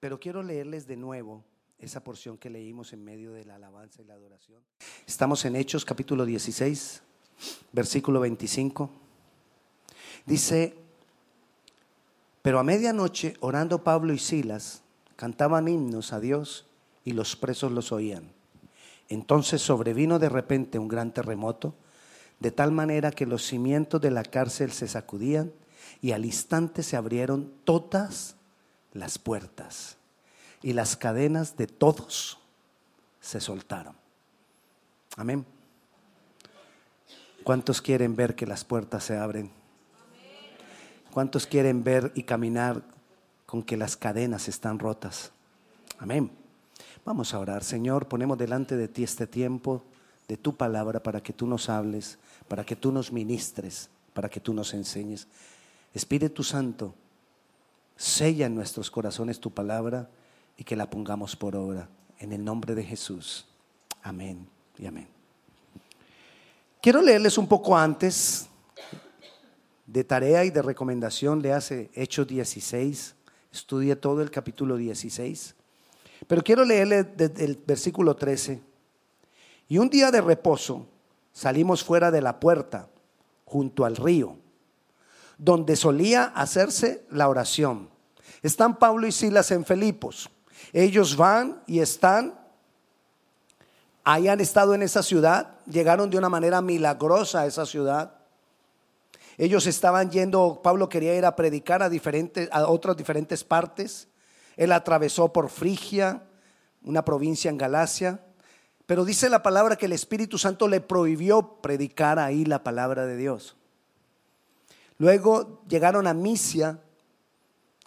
Pero quiero leerles de nuevo esa porción que leímos en medio de la alabanza y la adoración. Estamos en Hechos capítulo 16, versículo 25. Dice, pero a medianoche, orando Pablo y Silas, cantaban himnos a Dios y los presos los oían. Entonces sobrevino de repente un gran terremoto, de tal manera que los cimientos de la cárcel se sacudían y al instante se abrieron todas las puertas y las cadenas de todos se soltaron. Amén. ¿Cuántos quieren ver que las puertas se abren? ¿Cuántos quieren ver y caminar con que las cadenas están rotas? Amén. Vamos a orar. Señor, ponemos delante de ti este tiempo de tu palabra para que tú nos hables, para que tú nos ministres, para que tú nos enseñes. Espíritu Santo, sella en nuestros corazones tu palabra y que la pongamos por obra. En el nombre de Jesús. Amén y amén. Quiero leerles un poco antes de tarea y de recomendación. Le hace Hechos 16. Estudie todo el capítulo 16. Pero quiero leerle desde el versículo 13. Y un día de reposo salimos fuera de la puerta, junto al río, donde solía hacerse la oración. Están Pablo y Silas en Filipos. Ellos van y están, ahí han estado en esa ciudad, llegaron de una manera milagrosa a esa ciudad. Ellos estaban yendo, Pablo quería ir a predicar a, diferentes, a otras diferentes partes. Él atravesó por Frigia, una provincia en Galacia. Pero dice la palabra que el Espíritu Santo le prohibió predicar ahí la palabra de Dios. Luego llegaron a Misia,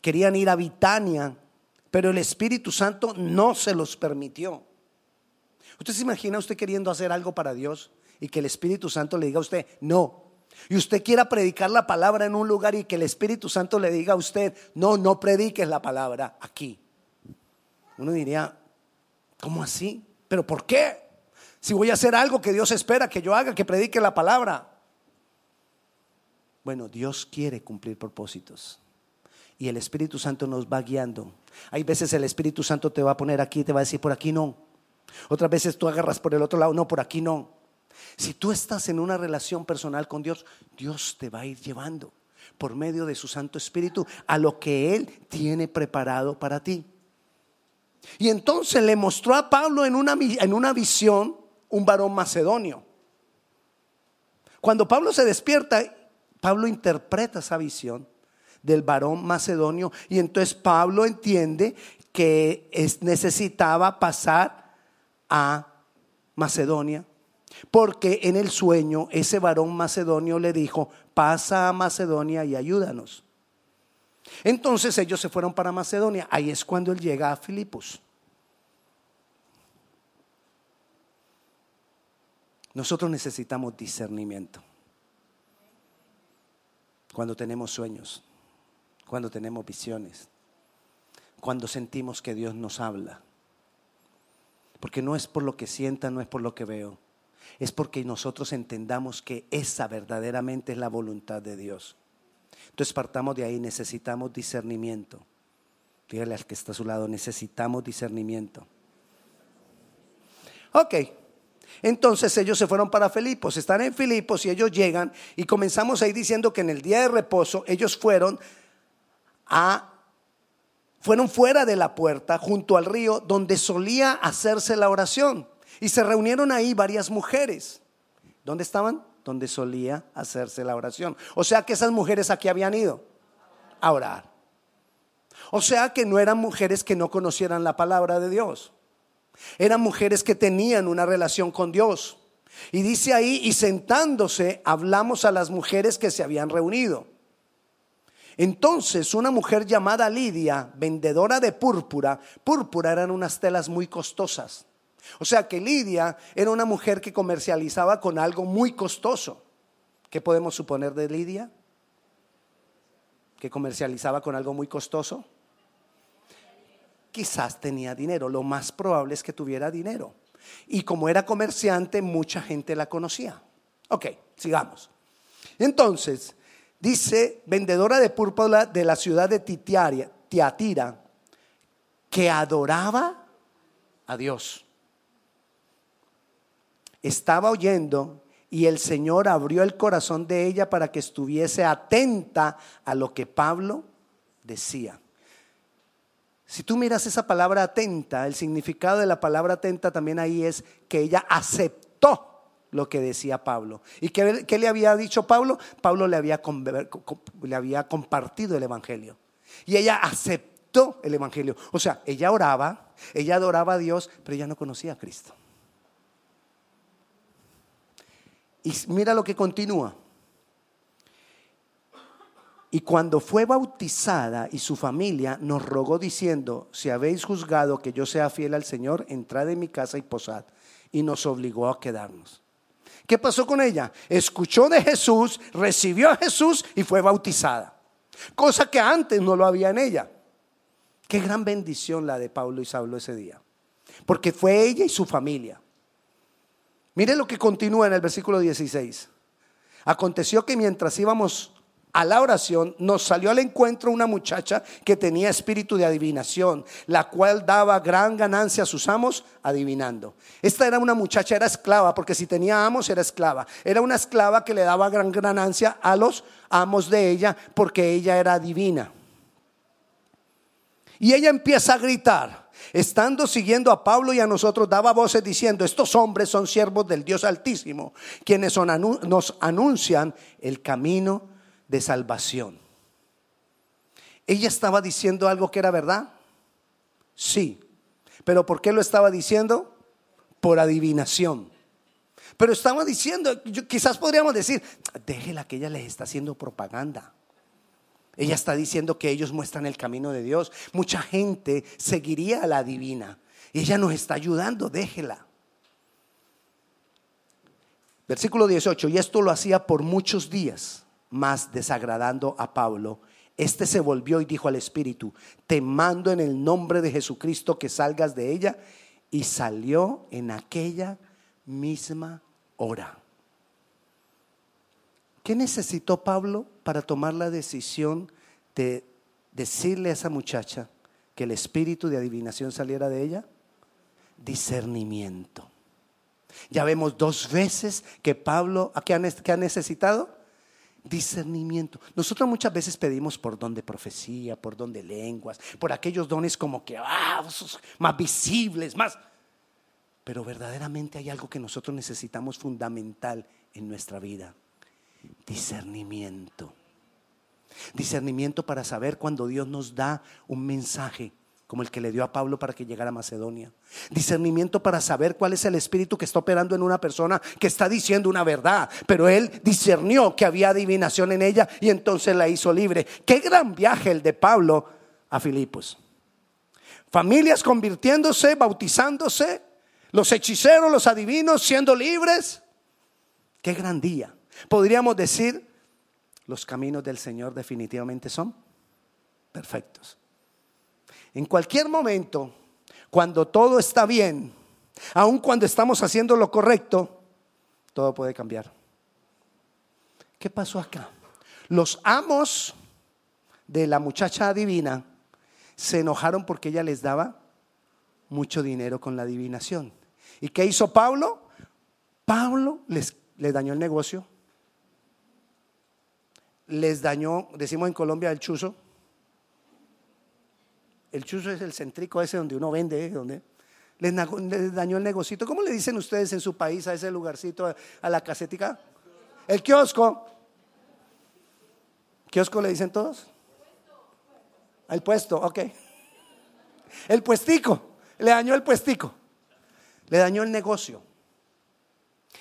querían ir a Bitania, pero el Espíritu Santo no se los permitió. ¿Usted se imagina usted queriendo hacer algo para Dios y que el Espíritu Santo le diga a usted, no? Y usted quiera predicar la palabra en un lugar y que el Espíritu Santo le diga a usted, no, no prediques la palabra aquí. Uno diría, ¿cómo así? ¿Pero por qué? Si voy a hacer algo que Dios espera que yo haga, que predique la palabra. Bueno, Dios quiere cumplir propósitos y el Espíritu Santo nos va guiando. Hay veces el Espíritu Santo te va a poner aquí te va a decir, por aquí no. Otras veces tú agarras por el otro lado, no, por aquí no. Si tú estás en una relación personal con Dios, Dios te va a ir llevando por medio de su Santo Espíritu a lo que Él tiene preparado para ti. Y entonces le mostró a Pablo en una, en una visión un varón macedonio. Cuando Pablo se despierta, Pablo interpreta esa visión del varón macedonio. Y entonces Pablo entiende que es, necesitaba pasar a Macedonia. Porque en el sueño ese varón macedonio le dijo, pasa a Macedonia y ayúdanos. Entonces ellos se fueron para Macedonia. Ahí es cuando él llega a Filipos. Nosotros necesitamos discernimiento cuando tenemos sueños cuando tenemos visiones, cuando sentimos que Dios nos habla. Porque no es por lo que sienta, no es por lo que veo, es porque nosotros entendamos que esa verdaderamente es la voluntad de Dios. Entonces partamos de ahí, necesitamos discernimiento. Dígale al que está a su lado, necesitamos discernimiento. Ok, entonces ellos se fueron para Filipos, están en Filipos y ellos llegan y comenzamos ahí diciendo que en el día de reposo ellos fueron fueron fuera de la puerta, junto al río, donde solía hacerse la oración. Y se reunieron ahí varias mujeres. ¿Dónde estaban? Donde solía hacerse la oración. O sea que esas mujeres aquí habían ido a orar. O sea que no eran mujeres que no conocieran la palabra de Dios. Eran mujeres que tenían una relación con Dios. Y dice ahí, y sentándose, hablamos a las mujeres que se habían reunido. Entonces una mujer llamada Lidia, vendedora de púrpura, púrpura eran unas telas muy costosas. O sea que Lidia era una mujer que comercializaba con algo muy costoso. ¿Qué podemos suponer de Lidia? Que comercializaba con algo muy costoso. Quizás tenía dinero, lo más probable es que tuviera dinero. Y como era comerciante, mucha gente la conocía. Ok, sigamos. Entonces, Dice, vendedora de púrpura de la ciudad de Titiaria, Tiatira, que adoraba a Dios. Estaba oyendo y el Señor abrió el corazón de ella para que estuviese atenta a lo que Pablo decía. Si tú miras esa palabra atenta, el significado de la palabra atenta también ahí es que ella aceptó lo que decía Pablo. ¿Y qué, le había dicho Pablo? Pablo le había, le había compartido el Evangelio. Y ella aceptó el Evangelio. O sea, ella oraba, ella adoraba a Dios, pero ella no conocía a Cristo. Y mira lo que continúa. Y cuando fue bautizada y su familia nos rogó diciendo, si habéis juzgado que yo sea fiel al Señor, entrad en mi casa y posad. Y nos obligó a quedarnos. ¿Qué pasó con ella? Escuchó de Jesús, recibió a Jesús y fue bautizada. Cosa que antes no lo había en ella. Qué gran bendición la de Pablo y Saulo ese día. Porque fue ella y su familia. Mire lo que continúa en el versículo 16. Aconteció que mientras íbamos a la oración, nos salió al encuentro una muchacha que tenía espíritu de adivinación, la cual daba gran ganancia a sus amos adivinando. Esta era una muchacha, era esclava, porque si tenía amos era esclava. Era una esclava que le daba gran ganancia a los amos de ella, porque ella era divina. Y ella empieza a gritar, estando siguiendo a Pablo y a nosotros, daba voces diciendo, estos hombres son siervos del Dios Altísimo, quienes nos anuncian el camino de salvación. ¿Ella estaba diciendo algo que era verdad? Sí. ¿Pero por qué lo estaba diciendo? Por adivinación. Pero estaba diciendo, quizás podríamos decir, déjela que ella les está haciendo propaganda. Ella está diciendo que ellos muestran el camino de Dios. Mucha gente seguiría a la divina. Y ella nos está ayudando, déjela. Versículo 18, y esto lo hacía por muchos días más desagradando a Pablo, este se volvió y dijo al Espíritu, te mando en el nombre de Jesucristo que salgas de ella. Y salió en aquella misma hora. ¿Qué necesitó Pablo para tomar la decisión de decirle a esa muchacha que el espíritu de adivinación saliera de ella? Discernimiento. Ya vemos dos veces que Pablo, ¿qué ha necesitado? Discernimiento. Nosotros muchas veces pedimos por don de profecía, por don de lenguas, por aquellos dones como que ah, más visibles, más. Pero verdaderamente hay algo que nosotros necesitamos fundamental en nuestra vida. Discernimiento. Discernimiento para saber cuando Dios nos da un mensaje como el que le dio a Pablo para que llegara a Macedonia. Discernimiento para saber cuál es el espíritu que está operando en una persona que está diciendo una verdad, pero él discernió que había adivinación en ella y entonces la hizo libre. Qué gran viaje el de Pablo a Filipos. Familias convirtiéndose, bautizándose, los hechiceros, los adivinos siendo libres. Qué gran día. Podríamos decir, los caminos del Señor definitivamente son perfectos. En cualquier momento, cuando todo está bien, aun cuando estamos haciendo lo correcto, todo puede cambiar. ¿Qué pasó acá? Los amos de la muchacha divina se enojaron porque ella les daba mucho dinero con la adivinación. ¿Y qué hizo Pablo? Pablo les, les dañó el negocio. Les dañó, decimos en Colombia, el chuzo el chuzo es el centrico ese donde uno vende, ¿eh? donde les, dañó el negocito. ¿Cómo le dicen ustedes en su país a ese lugarcito, a la casetica? El kiosco. ¿Kiosco le dicen todos? El puesto, ok. El puestico. Le dañó el puestico. Le dañó el negocio.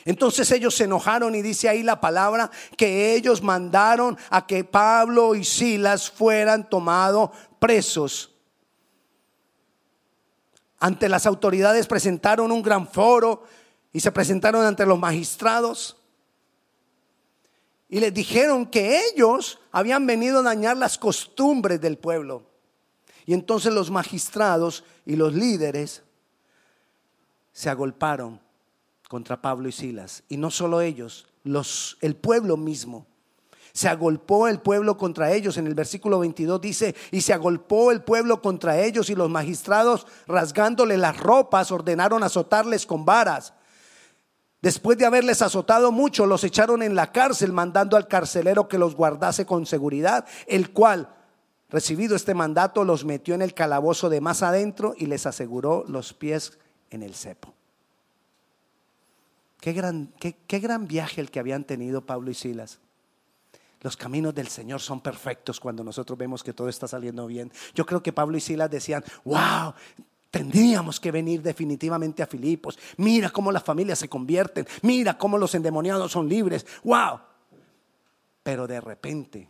Entonces ellos se enojaron y dice ahí la palabra que ellos mandaron a que Pablo y Silas fueran tomados presos ante las autoridades presentaron un gran foro y se presentaron ante los magistrados. Y les dijeron que ellos habían venido a dañar las costumbres del pueblo. Y entonces los magistrados y los líderes se agolparon contra Pablo y Silas. Y no solo ellos, los, el pueblo mismo Se agolpó el pueblo contra ellos. En el versículo 22 dice, y se agolpó el pueblo contra ellos y los magistrados, rasgándole las ropas, ordenaron azotarles con varas. Después de haberles azotado mucho, los echaron en la cárcel, mandando al carcelero que los guardase con seguridad, el cual, recibido este mandato, los metió en el calabozo de más adentro y les aseguró los pies en el cepo. Qué gran, qué, qué gran viaje el que habían tenido Pablo y Silas. Los caminos del Señor son perfectos cuando nosotros vemos que todo está saliendo bien. Yo creo que Pablo y Silas decían, wow, tendríamos que venir definitivamente a Filipos. Mira cómo las familias se convierten. Mira cómo los endemoniados son libres. Wow. Pero de repente,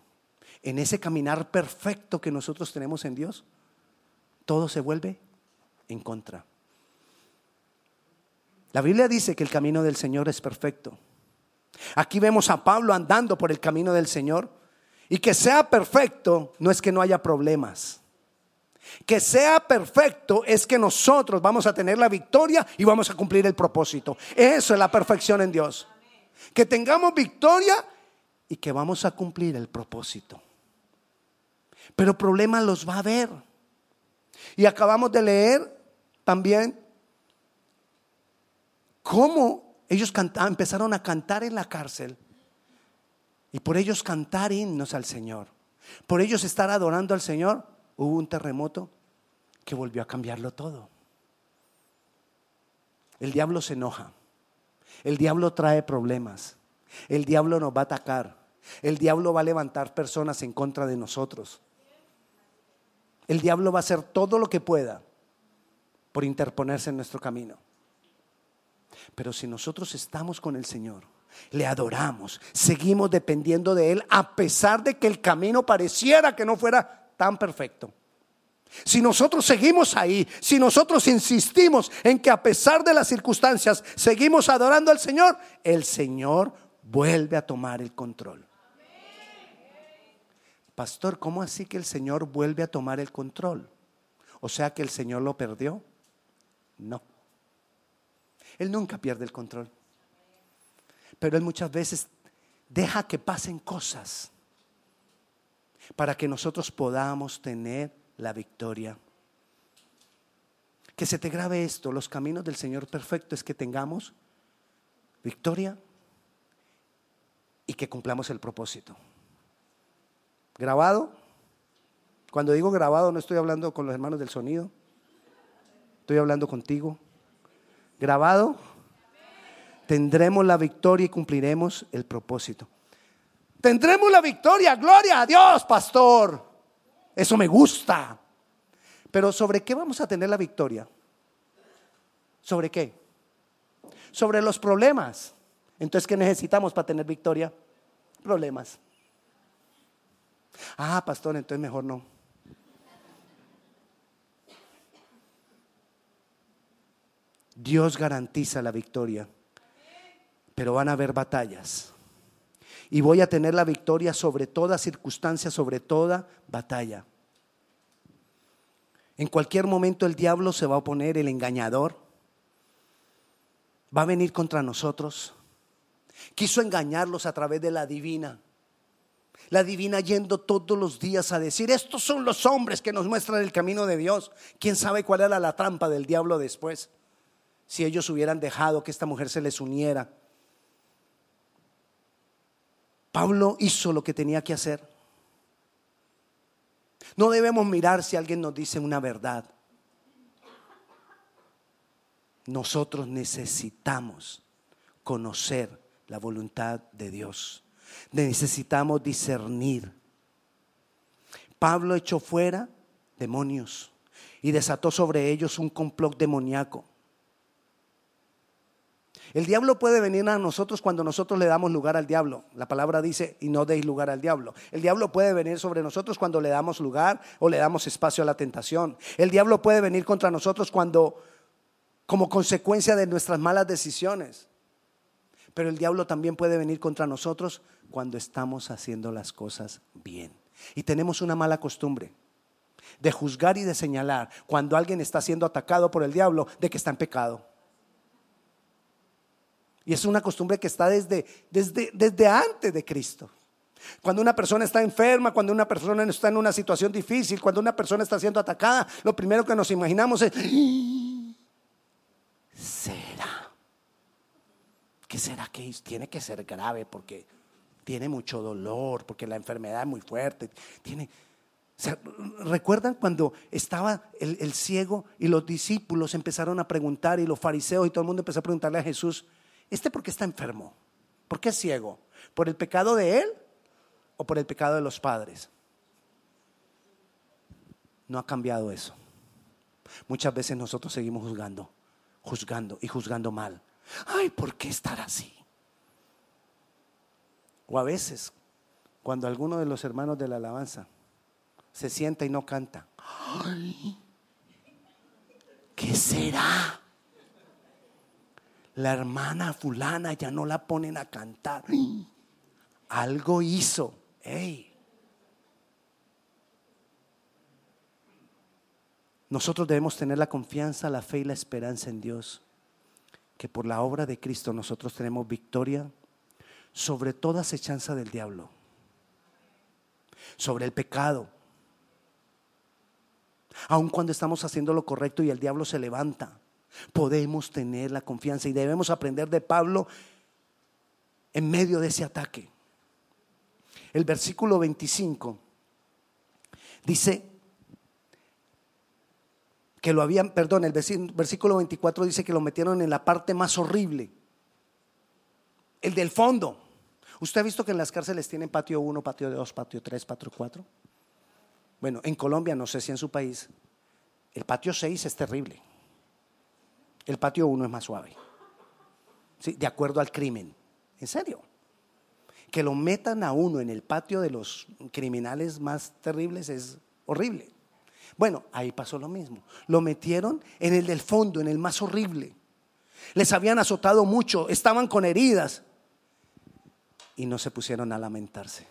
en ese caminar perfecto que nosotros tenemos en Dios, todo se vuelve en contra. La Biblia dice que el camino del Señor es perfecto. Aquí vemos a Pablo andando por el camino del Señor. Y que sea perfecto no es que no haya problemas. Que sea perfecto es que nosotros vamos a tener la victoria y vamos a cumplir el propósito. Eso es la perfección en Dios. Que tengamos victoria y que vamos a cumplir el propósito. Pero problemas los va a haber. Y acabamos de leer también cómo ellos empezaron a cantar en la cárcel y por ellos cantar himnos al Señor, por ellos estar adorando al Señor, hubo un terremoto que volvió a cambiarlo todo. El diablo se enoja, el diablo trae problemas, el diablo nos va a atacar, el diablo va a levantar personas en contra de nosotros. El diablo va a hacer todo lo que pueda por interponerse en nuestro camino. Pero si nosotros estamos con el Señor, le adoramos, seguimos dependiendo de Él, a pesar de que el camino pareciera que no fuera tan perfecto. Si nosotros seguimos ahí, si nosotros insistimos en que a pesar de las circunstancias seguimos adorando al Señor, el Señor vuelve a tomar el control. Pastor, ¿cómo así que el Señor vuelve a tomar el control? O sea que el Señor lo perdió. No. Él nunca pierde el control. Pero Él muchas veces deja que pasen cosas para que nosotros podamos tener la victoria. Que se te grabe esto, los caminos del Señor perfecto es que tengamos victoria y que cumplamos el propósito. ¿Grabado? Cuando digo grabado no estoy hablando con los hermanos del sonido, estoy hablando contigo grabado, tendremos la victoria y cumpliremos el propósito. Tendremos la victoria, gloria a Dios, pastor. Eso me gusta. Pero ¿sobre qué vamos a tener la victoria? ¿Sobre qué? Sobre los problemas. Entonces, ¿qué necesitamos para tener victoria? Problemas. Ah, pastor, entonces mejor no. Dios garantiza la victoria, pero van a haber batallas. Y voy a tener la victoria sobre toda circunstancia, sobre toda batalla. En cualquier momento el diablo se va a oponer, el engañador va a venir contra nosotros. Quiso engañarlos a través de la divina. La divina yendo todos los días a decir, estos son los hombres que nos muestran el camino de Dios. ¿Quién sabe cuál era la trampa del diablo después? Si ellos hubieran dejado que esta mujer se les uniera. Pablo hizo lo que tenía que hacer. No debemos mirar si alguien nos dice una verdad. Nosotros necesitamos conocer la voluntad de Dios. Necesitamos discernir. Pablo echó fuera demonios y desató sobre ellos un complot demoníaco. El diablo puede venir a nosotros cuando nosotros le damos lugar al diablo. La palabra dice, y no deis lugar al diablo. El diablo puede venir sobre nosotros cuando le damos lugar o le damos espacio a la tentación. El diablo puede venir contra nosotros cuando, como consecuencia de nuestras malas decisiones. Pero el diablo también puede venir contra nosotros cuando estamos haciendo las cosas bien. Y tenemos una mala costumbre de juzgar y de señalar cuando alguien está siendo atacado por el diablo de que está en pecado. Y es una costumbre que está desde, desde, desde antes de Cristo. Cuando una persona está enferma, cuando una persona está en una situación difícil, cuando una persona está siendo atacada, lo primero que nos imaginamos es, ¿será? ¿Qué será que tiene que ser grave porque tiene mucho dolor, porque la enfermedad es muy fuerte? Tiene, ¿Recuerdan cuando estaba el, el, ciego y los discípulos empezaron a preguntar y los fariseos y todo el mundo empezó a preguntarle a Jesús, ¿este por qué está enfermo? ¿Por qué es ciego? ¿Por el pecado de él o por el pecado de los padres? No ha cambiado eso. Muchas veces nosotros seguimos juzgando, juzgando y juzgando mal. Ay, ¿por qué estar así? O a veces, cuando alguno de los hermanos de la alabanza se sienta y no canta, ¿qué será? La hermana fulana ya no la ponen a cantar. Algo hizo. Nosotros debemos tener la confianza, la fe y la esperanza en Dios, que por la obra de Cristo nosotros tenemos victoria sobre toda acechanza del diablo, sobre el pecado. Aun cuando estamos haciendo lo correcto y el diablo se levanta, podemos tener la confianza y debemos aprender de Pablo en medio de ese ataque el versículo 25 dice que lo habían, perdón, el versículo 24 dice que lo metieron en la parte más horrible, el del fondo. ¿Usted ha visto que en las cárceles tienen patio 1, patio 2, patio 3, patio 4? Bueno, en Colombia, no sé si en su país, el patio 6 es terrible. El patio 1 es más suave. ¿Sí? De acuerdo al crimen. ¿En serio? que lo metan a uno en el patio de los criminales más terribles es horrible. Bueno, ahí pasó lo mismo. Lo metieron en el del fondo, en el más horrible. Les habían azotado mucho, estaban con heridas y no se pusieron a lamentarse.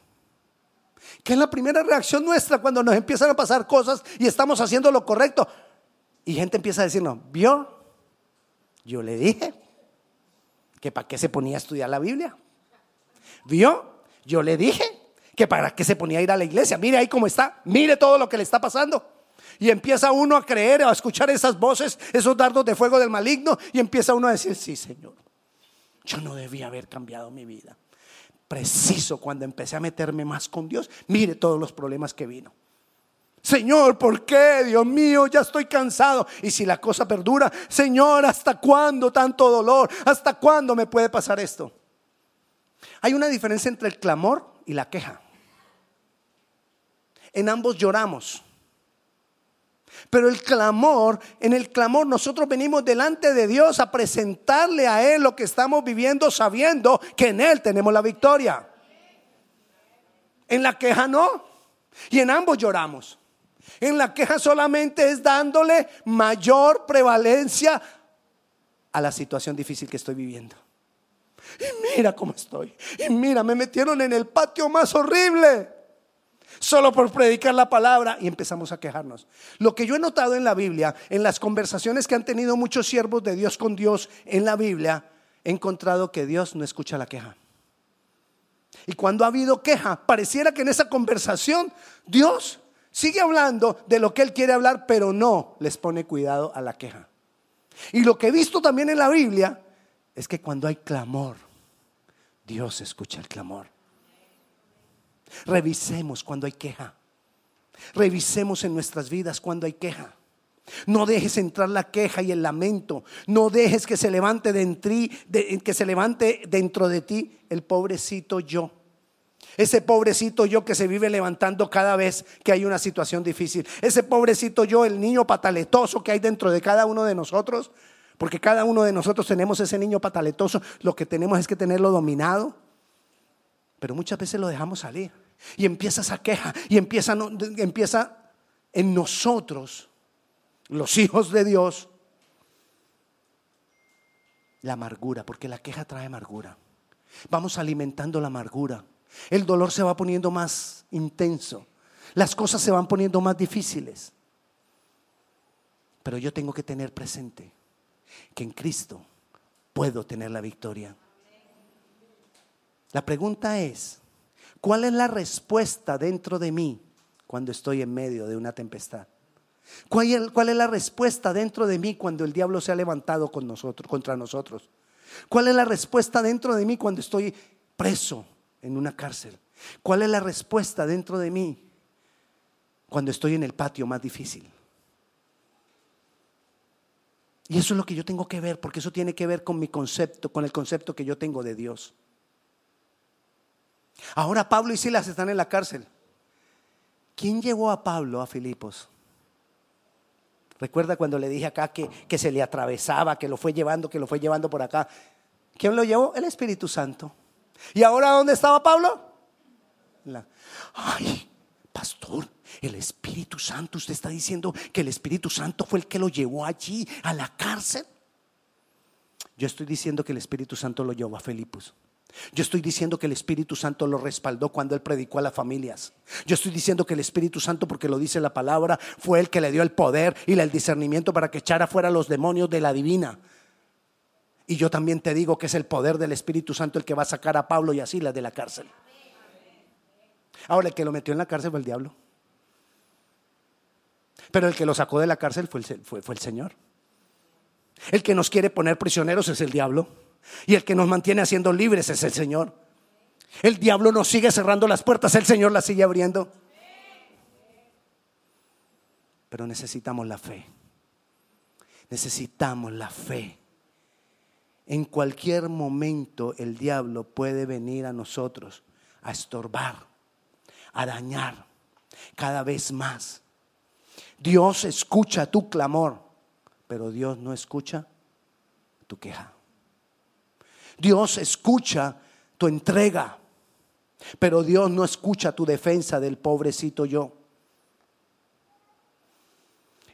¿Qué es la primera reacción nuestra cuando nos empiezan a pasar cosas y estamos haciendo lo correcto? Y gente empieza a decirnos, ¿vio? Yo le dije que para qué se ponía a estudiar la Biblia. ¿Vio? Yo le dije que para qué se ponía a ir a la iglesia. Mire ahí cómo está. Mire todo lo que le está pasando. Y empieza uno a creer, a escuchar esas voces, esos dardos de fuego del maligno. Y empieza uno a decir, sí, Señor, yo no debía haber cambiado mi vida. Preciso cuando empecé a meterme más con Dios, mire todos los problemas que vino. Señor, ¿por qué? Dios mío, ya estoy cansado. Y si la cosa perdura, Señor, ¿hasta cuándo tanto dolor? ¿Hasta cuándo me puede pasar esto? Hay una diferencia entre el clamor y la queja. En ambos lloramos. Pero el clamor, en el clamor nosotros venimos delante de Dios a presentarle a Él lo que estamos viviendo sabiendo que en Él tenemos la victoria. En la queja no. Y en ambos lloramos. En la queja solamente es dándole mayor prevalencia a la situación difícil que estoy viviendo. Y mira cómo estoy. Y mira, me metieron en el patio más horrible. Solo por predicar la palabra y empezamos a quejarnos. Lo que yo he notado en la Biblia, en las conversaciones que han tenido muchos siervos de Dios con Dios en la Biblia, he encontrado que Dios no escucha la queja. Y cuando ha habido queja, pareciera que en esa conversación Dios sigue hablando de lo que Él quiere hablar, pero no les pone cuidado a la queja. Y lo que he visto también en la Biblia es que cuando hay clamor, Dios escucha el clamor. Revisemos cuando hay queja. Revisemos en nuestras vidas cuando hay queja. No dejes entrar la queja y el lamento. No dejes que se levante dentro de ti el pobrecito yo. Ese pobrecito yo que se vive levantando cada vez que hay una situación difícil. Ese pobrecito yo, el niño pataletoso que hay dentro de cada uno de nosotros, porque cada uno de nosotros tenemos ese niño pataletoso, lo que tenemos es que tenerlo dominado. Pero muchas veces lo dejamos salir. Y empieza esa queja y empieza, empieza en nosotros, los hijos de Dios, la amargura, porque la queja trae amargura. Vamos alimentando la amargura. El dolor se va poniendo más intenso. Las cosas se van poniendo más difíciles. Pero yo tengo que tener presente que en Cristo puedo tener la victoria. La pregunta es, ¿Cuál es la respuesta dentro de mí cuando estoy en medio de una tempestad? ¿Cuál es, la respuesta dentro de mí cuando el diablo se ha levantado con nosotros, contra nosotros? ¿Cuál es la respuesta dentro de mí cuando estoy preso en una cárcel? ¿Cuál es la respuesta dentro de mí cuando estoy en el patio más difícil? Y eso es lo que yo tengo que ver, porque eso tiene que ver con mi concepto, con el concepto que yo tengo de Dios. Ahora Pablo y Silas están en la cárcel. ¿Quién llevó a Pablo a Filipos? Recuerda cuando le dije acá que, que, se le atravesaba, que lo fue llevando, que lo fue llevando por acá. ¿Quién lo llevó? El Espíritu Santo. ¿Y ahora dónde estaba Pablo? Ay, pastor, el Espíritu Santo, usted está diciendo que el Espíritu Santo fue el que lo llevó allí a la cárcel. Yo estoy diciendo que el Espíritu Santo lo llevó a Filipos. Yo estoy diciendo que el Espíritu Santo lo respaldó cuando él predicó a las familias. Yo estoy diciendo que el Espíritu Santo, porque lo dice la palabra, fue el que le dio el poder y el discernimiento para que echara fuera los demonios de la divina. Y yo también te digo que es el poder del Espíritu Santo el que va a sacar a Pablo y a Silas de la cárcel. Ahora, el que lo metió en la cárcel fue el diablo. Pero el que lo sacó de la cárcel fue el, Señor. El que nos quiere poner prisioneros es el diablo. Y el que nos mantiene haciendo libres es el Señor. El diablo nos sigue cerrando las puertas, el Señor las sigue abriendo. Pero necesitamos la fe. Necesitamos la fe. En cualquier momento el diablo puede venir a nosotros a estorbar, a dañar cada vez más. Dios escucha tu clamor, pero Dios no escucha tu queja. Dios escucha tu entrega, pero Dios no escucha tu defensa del pobrecito yo.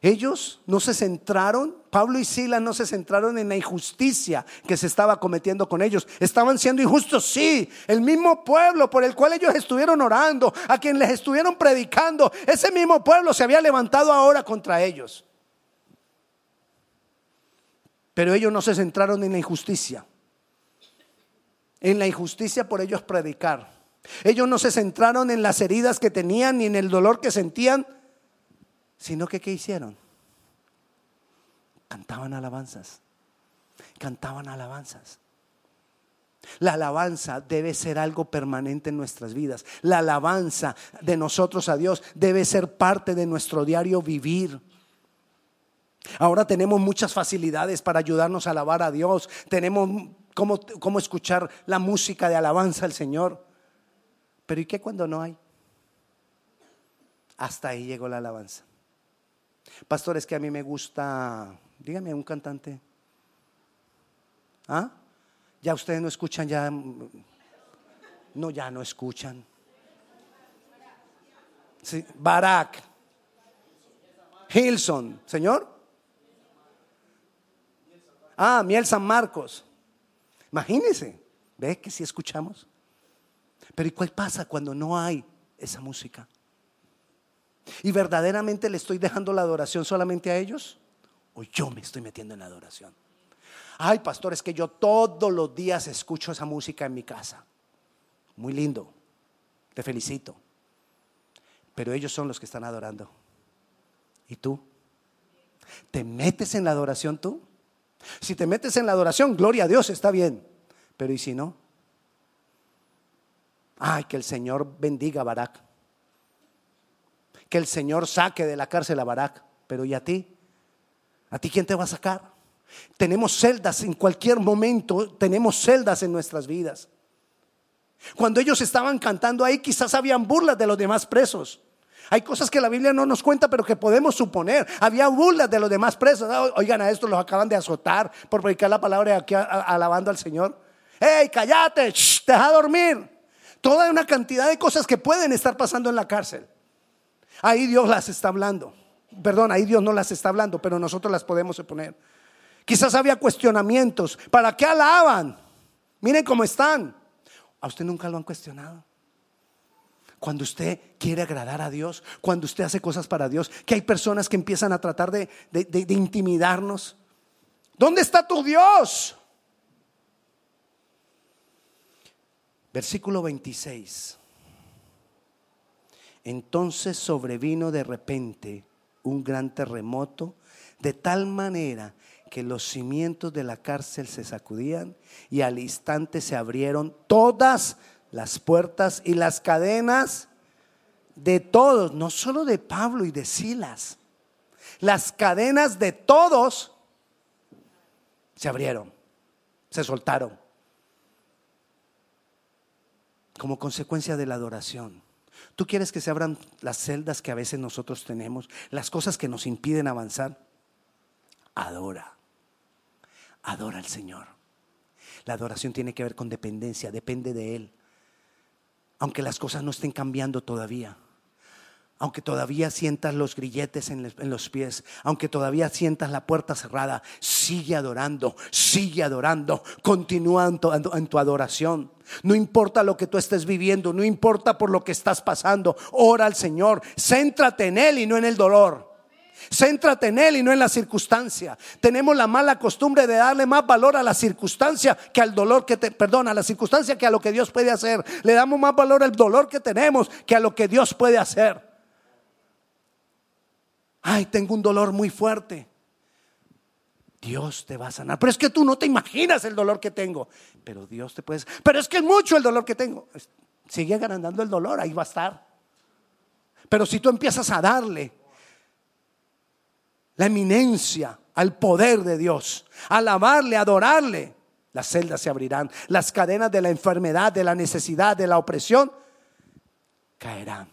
Ellos no se centraron, Pablo y Silas no se centraron en la injusticia que se estaba cometiendo con ellos. Estaban siendo injustos, sí. El mismo pueblo por el cual ellos estuvieron orando, a quien les estuvieron predicando, ese mismo pueblo se había levantado ahora contra ellos. Pero ellos no se centraron en la injusticia. En la injusticia por ellos predicar. Ellos no se centraron en las heridas que tenían ni en el dolor que sentían Sino que, ¿qué hicieron? Cantaban alabanzas. Cantaban alabanzas. La alabanza debe ser algo permanente en nuestras vidas. La alabanza de nosotros a Dios debe ser parte de nuestro diario vivir. Ahora tenemos muchas facilidades para ayudarnos a alabar a Dios. Tenemos cómo, cómo escuchar la música de alabanza al Señor. Pero ¿y qué cuando no hay? Hasta ahí llegó la alabanza. Pastor, es que a mí me gusta, dígame un cantante. ¿Ah? Ya ustedes no escuchan, ya... No, ya no escuchan. Sí, Barak. Hilson, señor. Ah, Miel San Marcos. Imagínense, ¿ve que si escuchamos? Pero ¿y cuál pasa cuando no hay esa música? ¿Y verdaderamente le estoy dejando la adoración solamente a ellos? ¿O yo me estoy metiendo en la adoración? Ay, pastor, es que yo todos los días escucho esa música en mi casa. Muy lindo, te felicito. Pero ellos son los que están adorando. ¿Y tú? ¿Te metes en la adoración tú? Si te metes en la adoración, gloria a Dios, está bien. Pero ¿y si no? Ay, que el Señor bendiga a Barak que el Señor saque de la cárcel a Barak. Pero ¿y a ti? ¿A ti quién te va a sacar? Tenemos celdas en cualquier momento, tenemos celdas en nuestras vidas. Cuando ellos estaban cantando ahí, quizás habían burlas de los demás presos. Hay cosas que la Biblia no nos cuenta, pero que podemos suponer. Había burlas de los demás presos. Ah, oigan, a esto los acaban de azotar por predicar la palabra aquí alabando al Señor. ¡Hey, cállate! ¡Deja dormir! Toda una cantidad de cosas que pueden estar pasando en la cárcel. Ahí Dios las está hablando. Perdón, ahí Dios no las está hablando, pero nosotros las podemos poner. Quizás había cuestionamientos. ¿Para qué alaban? Miren cómo están. A usted nunca lo han cuestionado. Cuando usted quiere agradar a Dios, cuando usted hace cosas para Dios, que hay personas que empiezan a tratar de, de intimidarnos. ¿Dónde está tu Dios? Versículo 26. Entonces sobrevino de repente un gran terremoto, de tal manera que los cimientos de la cárcel se sacudían y al instante se abrieron todas las puertas y las cadenas de todos, no solo de Pablo y de Silas, las cadenas de todos se abrieron, se soltaron, como consecuencia de la adoración. ¿Tú quieres que se abran las celdas que a veces nosotros tenemos, las cosas que nos impiden avanzar? Adora, adora al Señor. La adoración tiene que ver con dependencia, depende de Él. Aunque las cosas no estén cambiando todavía aunque todavía sientas los grilletes en, los pies, aunque todavía sientas la puerta cerrada, sigue adorando, sigue adorando, continúa en tu, adoración. No importa lo que tú estés viviendo, no importa por lo que estás pasando, ora al Señor, céntrate en Él y no en el dolor. Céntrate en Él y no en la circunstancia. Tenemos la mala costumbre de darle más valor a la circunstancia que al dolor que te, perdona, a la circunstancia que a lo que Dios puede hacer. Le damos más valor al dolor que tenemos que a lo que Dios puede hacer ay, tengo un dolor muy fuerte. Dios te va a sanar. Pero es que tú no te imaginas el dolor que tengo. Pero Dios te puede. Pero es que es mucho el dolor que tengo. Sigue agrandando el dolor, ahí va a estar. Pero si tú empiezas a darle la eminencia al poder de Dios, alabarle, adorarle, las celdas se abrirán, las cadenas de la enfermedad, de la necesidad, de la opresión, caerán.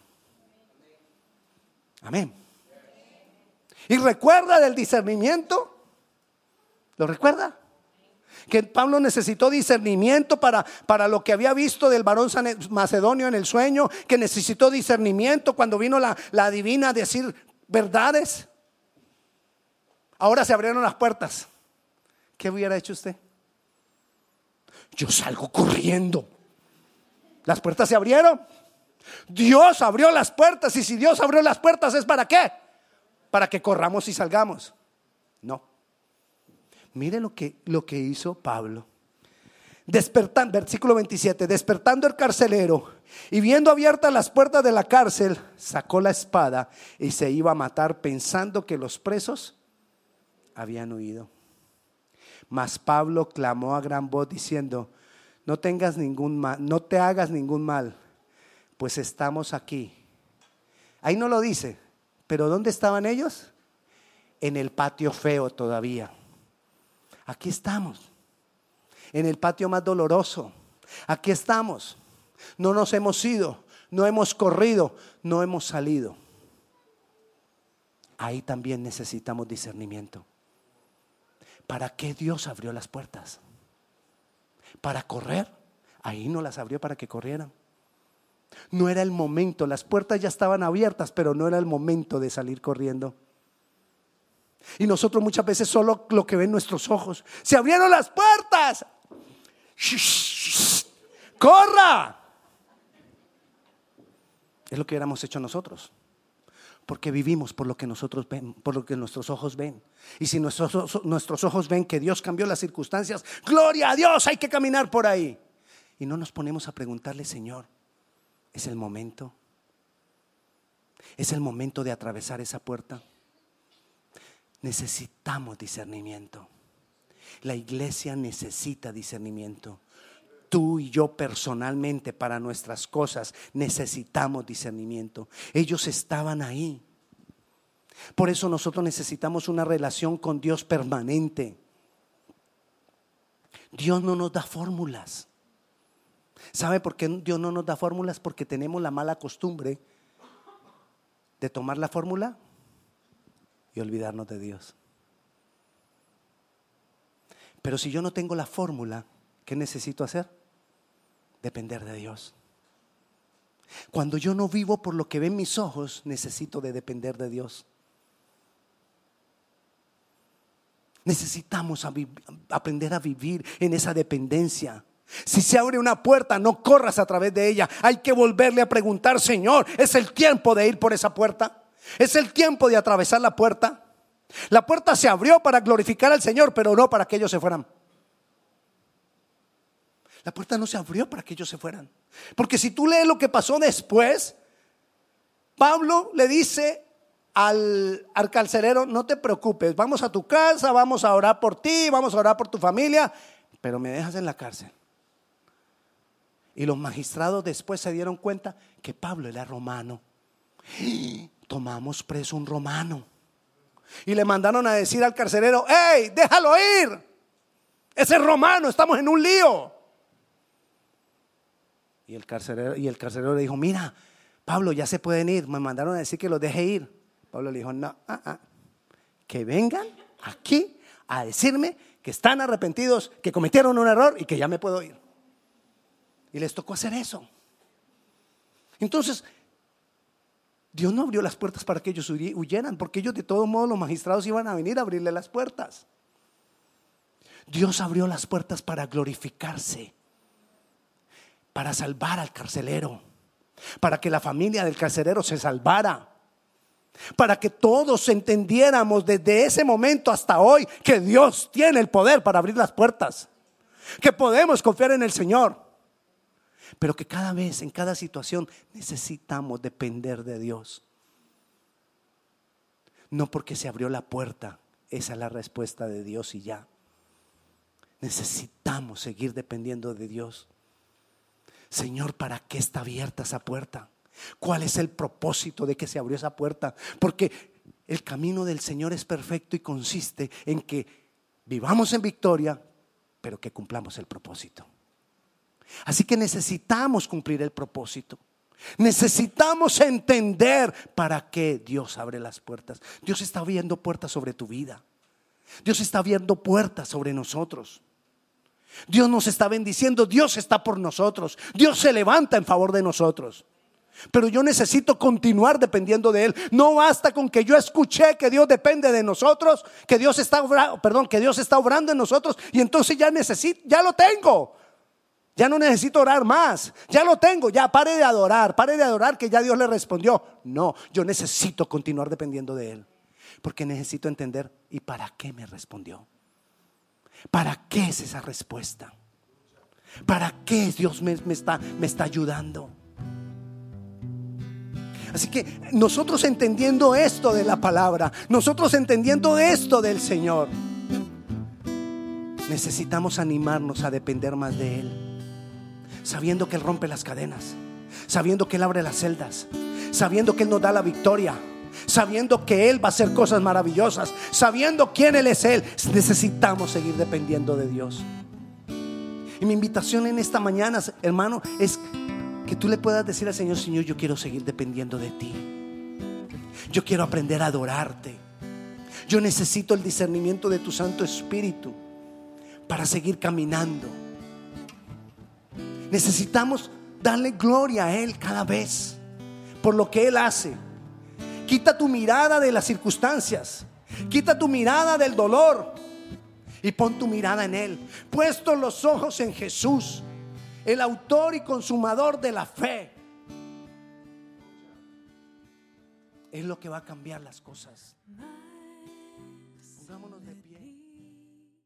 Amén. Y recuerda del discernimiento. ¿Lo recuerda? Que Pablo necesitó discernimiento para, para lo que había visto del varón macedonio en el sueño, que necesitó discernimiento cuando vino la, la divina a decir verdades. Ahora se abrieron las puertas. ¿Qué hubiera hecho usted? Yo salgo corriendo. Las puertas se abrieron. Dios abrió las puertas y si Dios abrió las puertas es para qué? Para que corramos y salgamos. No. Mire lo que, lo que hizo Pablo. Despertando, versículo 27, despertando el carcelero y viendo abiertas las puertas de la cárcel, sacó la espada y se iba a matar pensando que los presos habían huido. Mas Pablo clamó a gran voz diciendo, no tengas ningún mal, no te hagas ningún mal, pues estamos aquí. Ahí no lo dice, pero ¿dónde estaban ellos? En el patio feo todavía. Aquí estamos, en el patio más doloroso. Aquí estamos. No nos hemos ido, no hemos corrido, no hemos salido. Ahí también necesitamos discernimiento. ¿Para qué Dios abrió las puertas? ¿Para correr? Ahí no las abrió para que corrieran. No era el momento, las puertas ya estaban abiertas, pero no era el momento de salir corriendo. Y nosotros muchas veces solo lo que ven nuestros ojos. Se abrieron las puertas. ¡Corra! Es lo que hubiéramos hecho nosotros. Porque vivimos por lo que nosotros ven, por lo que nuestros ojos ven. Y si nuestros, nuestros ojos ven que Dios cambió las circunstancias, gloria a Dios, hay que caminar por ahí. Y no nos ponemos a preguntarle, Señor, es el momento. Es el momento de atravesar esa puerta. Necesitamos discernimiento. La iglesia necesita discernimiento. Tú y yo personalmente para nuestras cosas necesitamos discernimiento. Ellos estaban ahí. Por eso nosotros necesitamos una relación con Dios permanente. Dios no nos da fórmulas. ¿Sabe por qué Dios no nos da fórmulas? Porque tenemos la mala costumbre de tomar la fórmula y olvidarnos de Dios. Pero si yo no tengo la fórmula, ¿qué necesito hacer? Depender de Dios. Cuando yo no vivo por lo que ven mis ojos, necesito de depender de Dios. Necesitamos aprender a vivir en esa dependencia. Si se abre una puerta, no corras a través de ella. Hay que volverle a preguntar, Señor, ¿es el tiempo de ir por esa puerta? ¿Es el tiempo de atravesar la puerta? La puerta se abrió para glorificar al Señor, pero no para que ellos se fueran. La puerta no se abrió para que ellos se fueran. Porque si tú lees lo que pasó después, Pablo le dice al, carcelero, no te preocupes, vamos a tu casa, vamos a orar por ti, vamos a orar por tu familia, pero me dejas en la cárcel. Y los magistrados después se dieron cuenta que Pablo era romano. Tomamos preso un romano. Y le mandaron a decir al carcelero, ¡Ey, déjalo ir! Ese romano, estamos en un lío. Y el carcelero, y el carcelero le dijo, mira, Pablo, ya se pueden ir. Me mandaron a decir que los deje ir. Pablo le dijo, no, ah, ah, que vengan aquí a decirme que están arrepentidos, que cometieron un error y que ya me puedo ir. Y les tocó hacer eso. Entonces, Dios no abrió las puertas para que ellos huyeran, porque ellos de todos modos los magistrados iban a venir a abrirle las puertas. Dios abrió las puertas para glorificarse, para salvar al carcelero, para que la familia del carcelero se salvara, para que todos entendiéramos desde ese momento hasta hoy que Dios tiene el poder para abrir las puertas, que podemos confiar en el Señor pero que cada vez, en cada situación, necesitamos depender de Dios. No porque se abrió la puerta, esa es la respuesta de Dios y ya. Necesitamos seguir dependiendo de Dios. Señor, ¿para qué está abierta esa puerta? ¿Cuál es el propósito de que se abrió esa puerta? Porque el camino del Señor es perfecto y consiste en que vivamos en victoria, pero que cumplamos el propósito. Así que necesitamos cumplir el propósito. Necesitamos entender para qué Dios abre las puertas. Dios está abriendo puertas sobre tu vida. Dios está abriendo puertas sobre nosotros. Dios nos está bendiciendo. Dios está por nosotros. Dios se levanta en favor de nosotros. Pero yo necesito continuar dependiendo de Él. No basta con que yo escuché que Dios depende de nosotros, que Dios está obrando, perdón, que Dios está obrando en nosotros y entonces ya necesito, ya lo tengo. Ya no necesito orar más. Ya lo tengo. Ya pare de adorar. Pare de adorar que ya Dios le respondió. No, yo necesito continuar dependiendo de Él. Porque necesito entender, ¿y para qué me respondió? ¿Para qué es esa respuesta? ¿Para qué Dios me, está, me está ayudando? Así que nosotros entendiendo esto de la palabra, nosotros entendiendo esto del Señor, necesitamos animarnos a depender más de Él sabiendo que Él rompe las cadenas, sabiendo que Él abre las celdas, sabiendo que Él nos da la victoria, sabiendo que Él va a hacer cosas maravillosas, sabiendo quién Él es Él. Necesitamos seguir dependiendo de Dios. Y mi invitación en esta mañana, hermano, es que tú le puedas decir al Señor, Señor, yo quiero seguir dependiendo de ti. Yo quiero aprender a adorarte. Yo necesito el discernimiento de tu Santo Espíritu para seguir caminando Necesitamos darle gloria a Él cada vez por lo que Él hace. Quita tu mirada de las circunstancias. Quita tu mirada del dolor y pon tu mirada en Él. Puesto los ojos en Jesús, el autor y consumador de la fe. Es lo que va a cambiar las cosas.